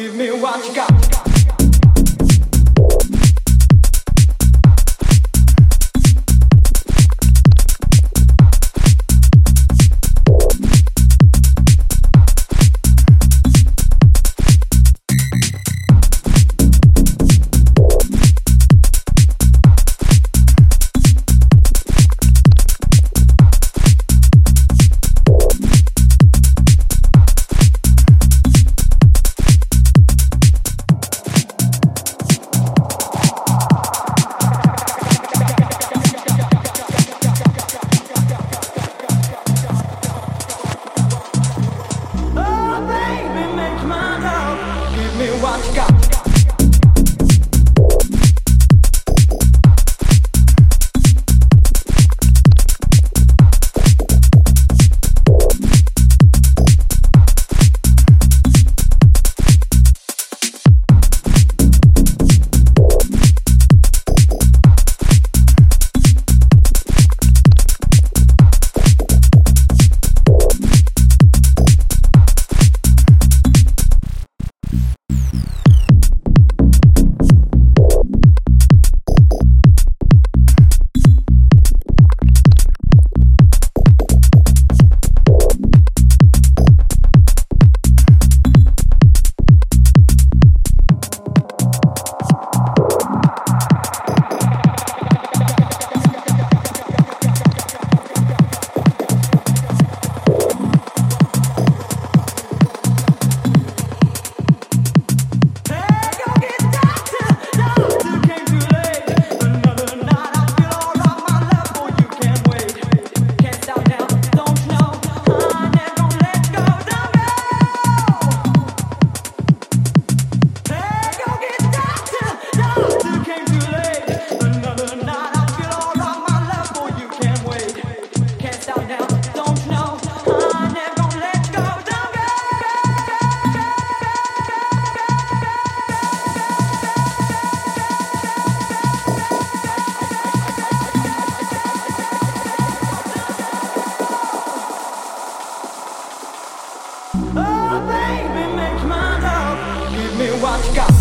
Give me what you got. me what you got. Oh, baby, make my love. Give me what you got.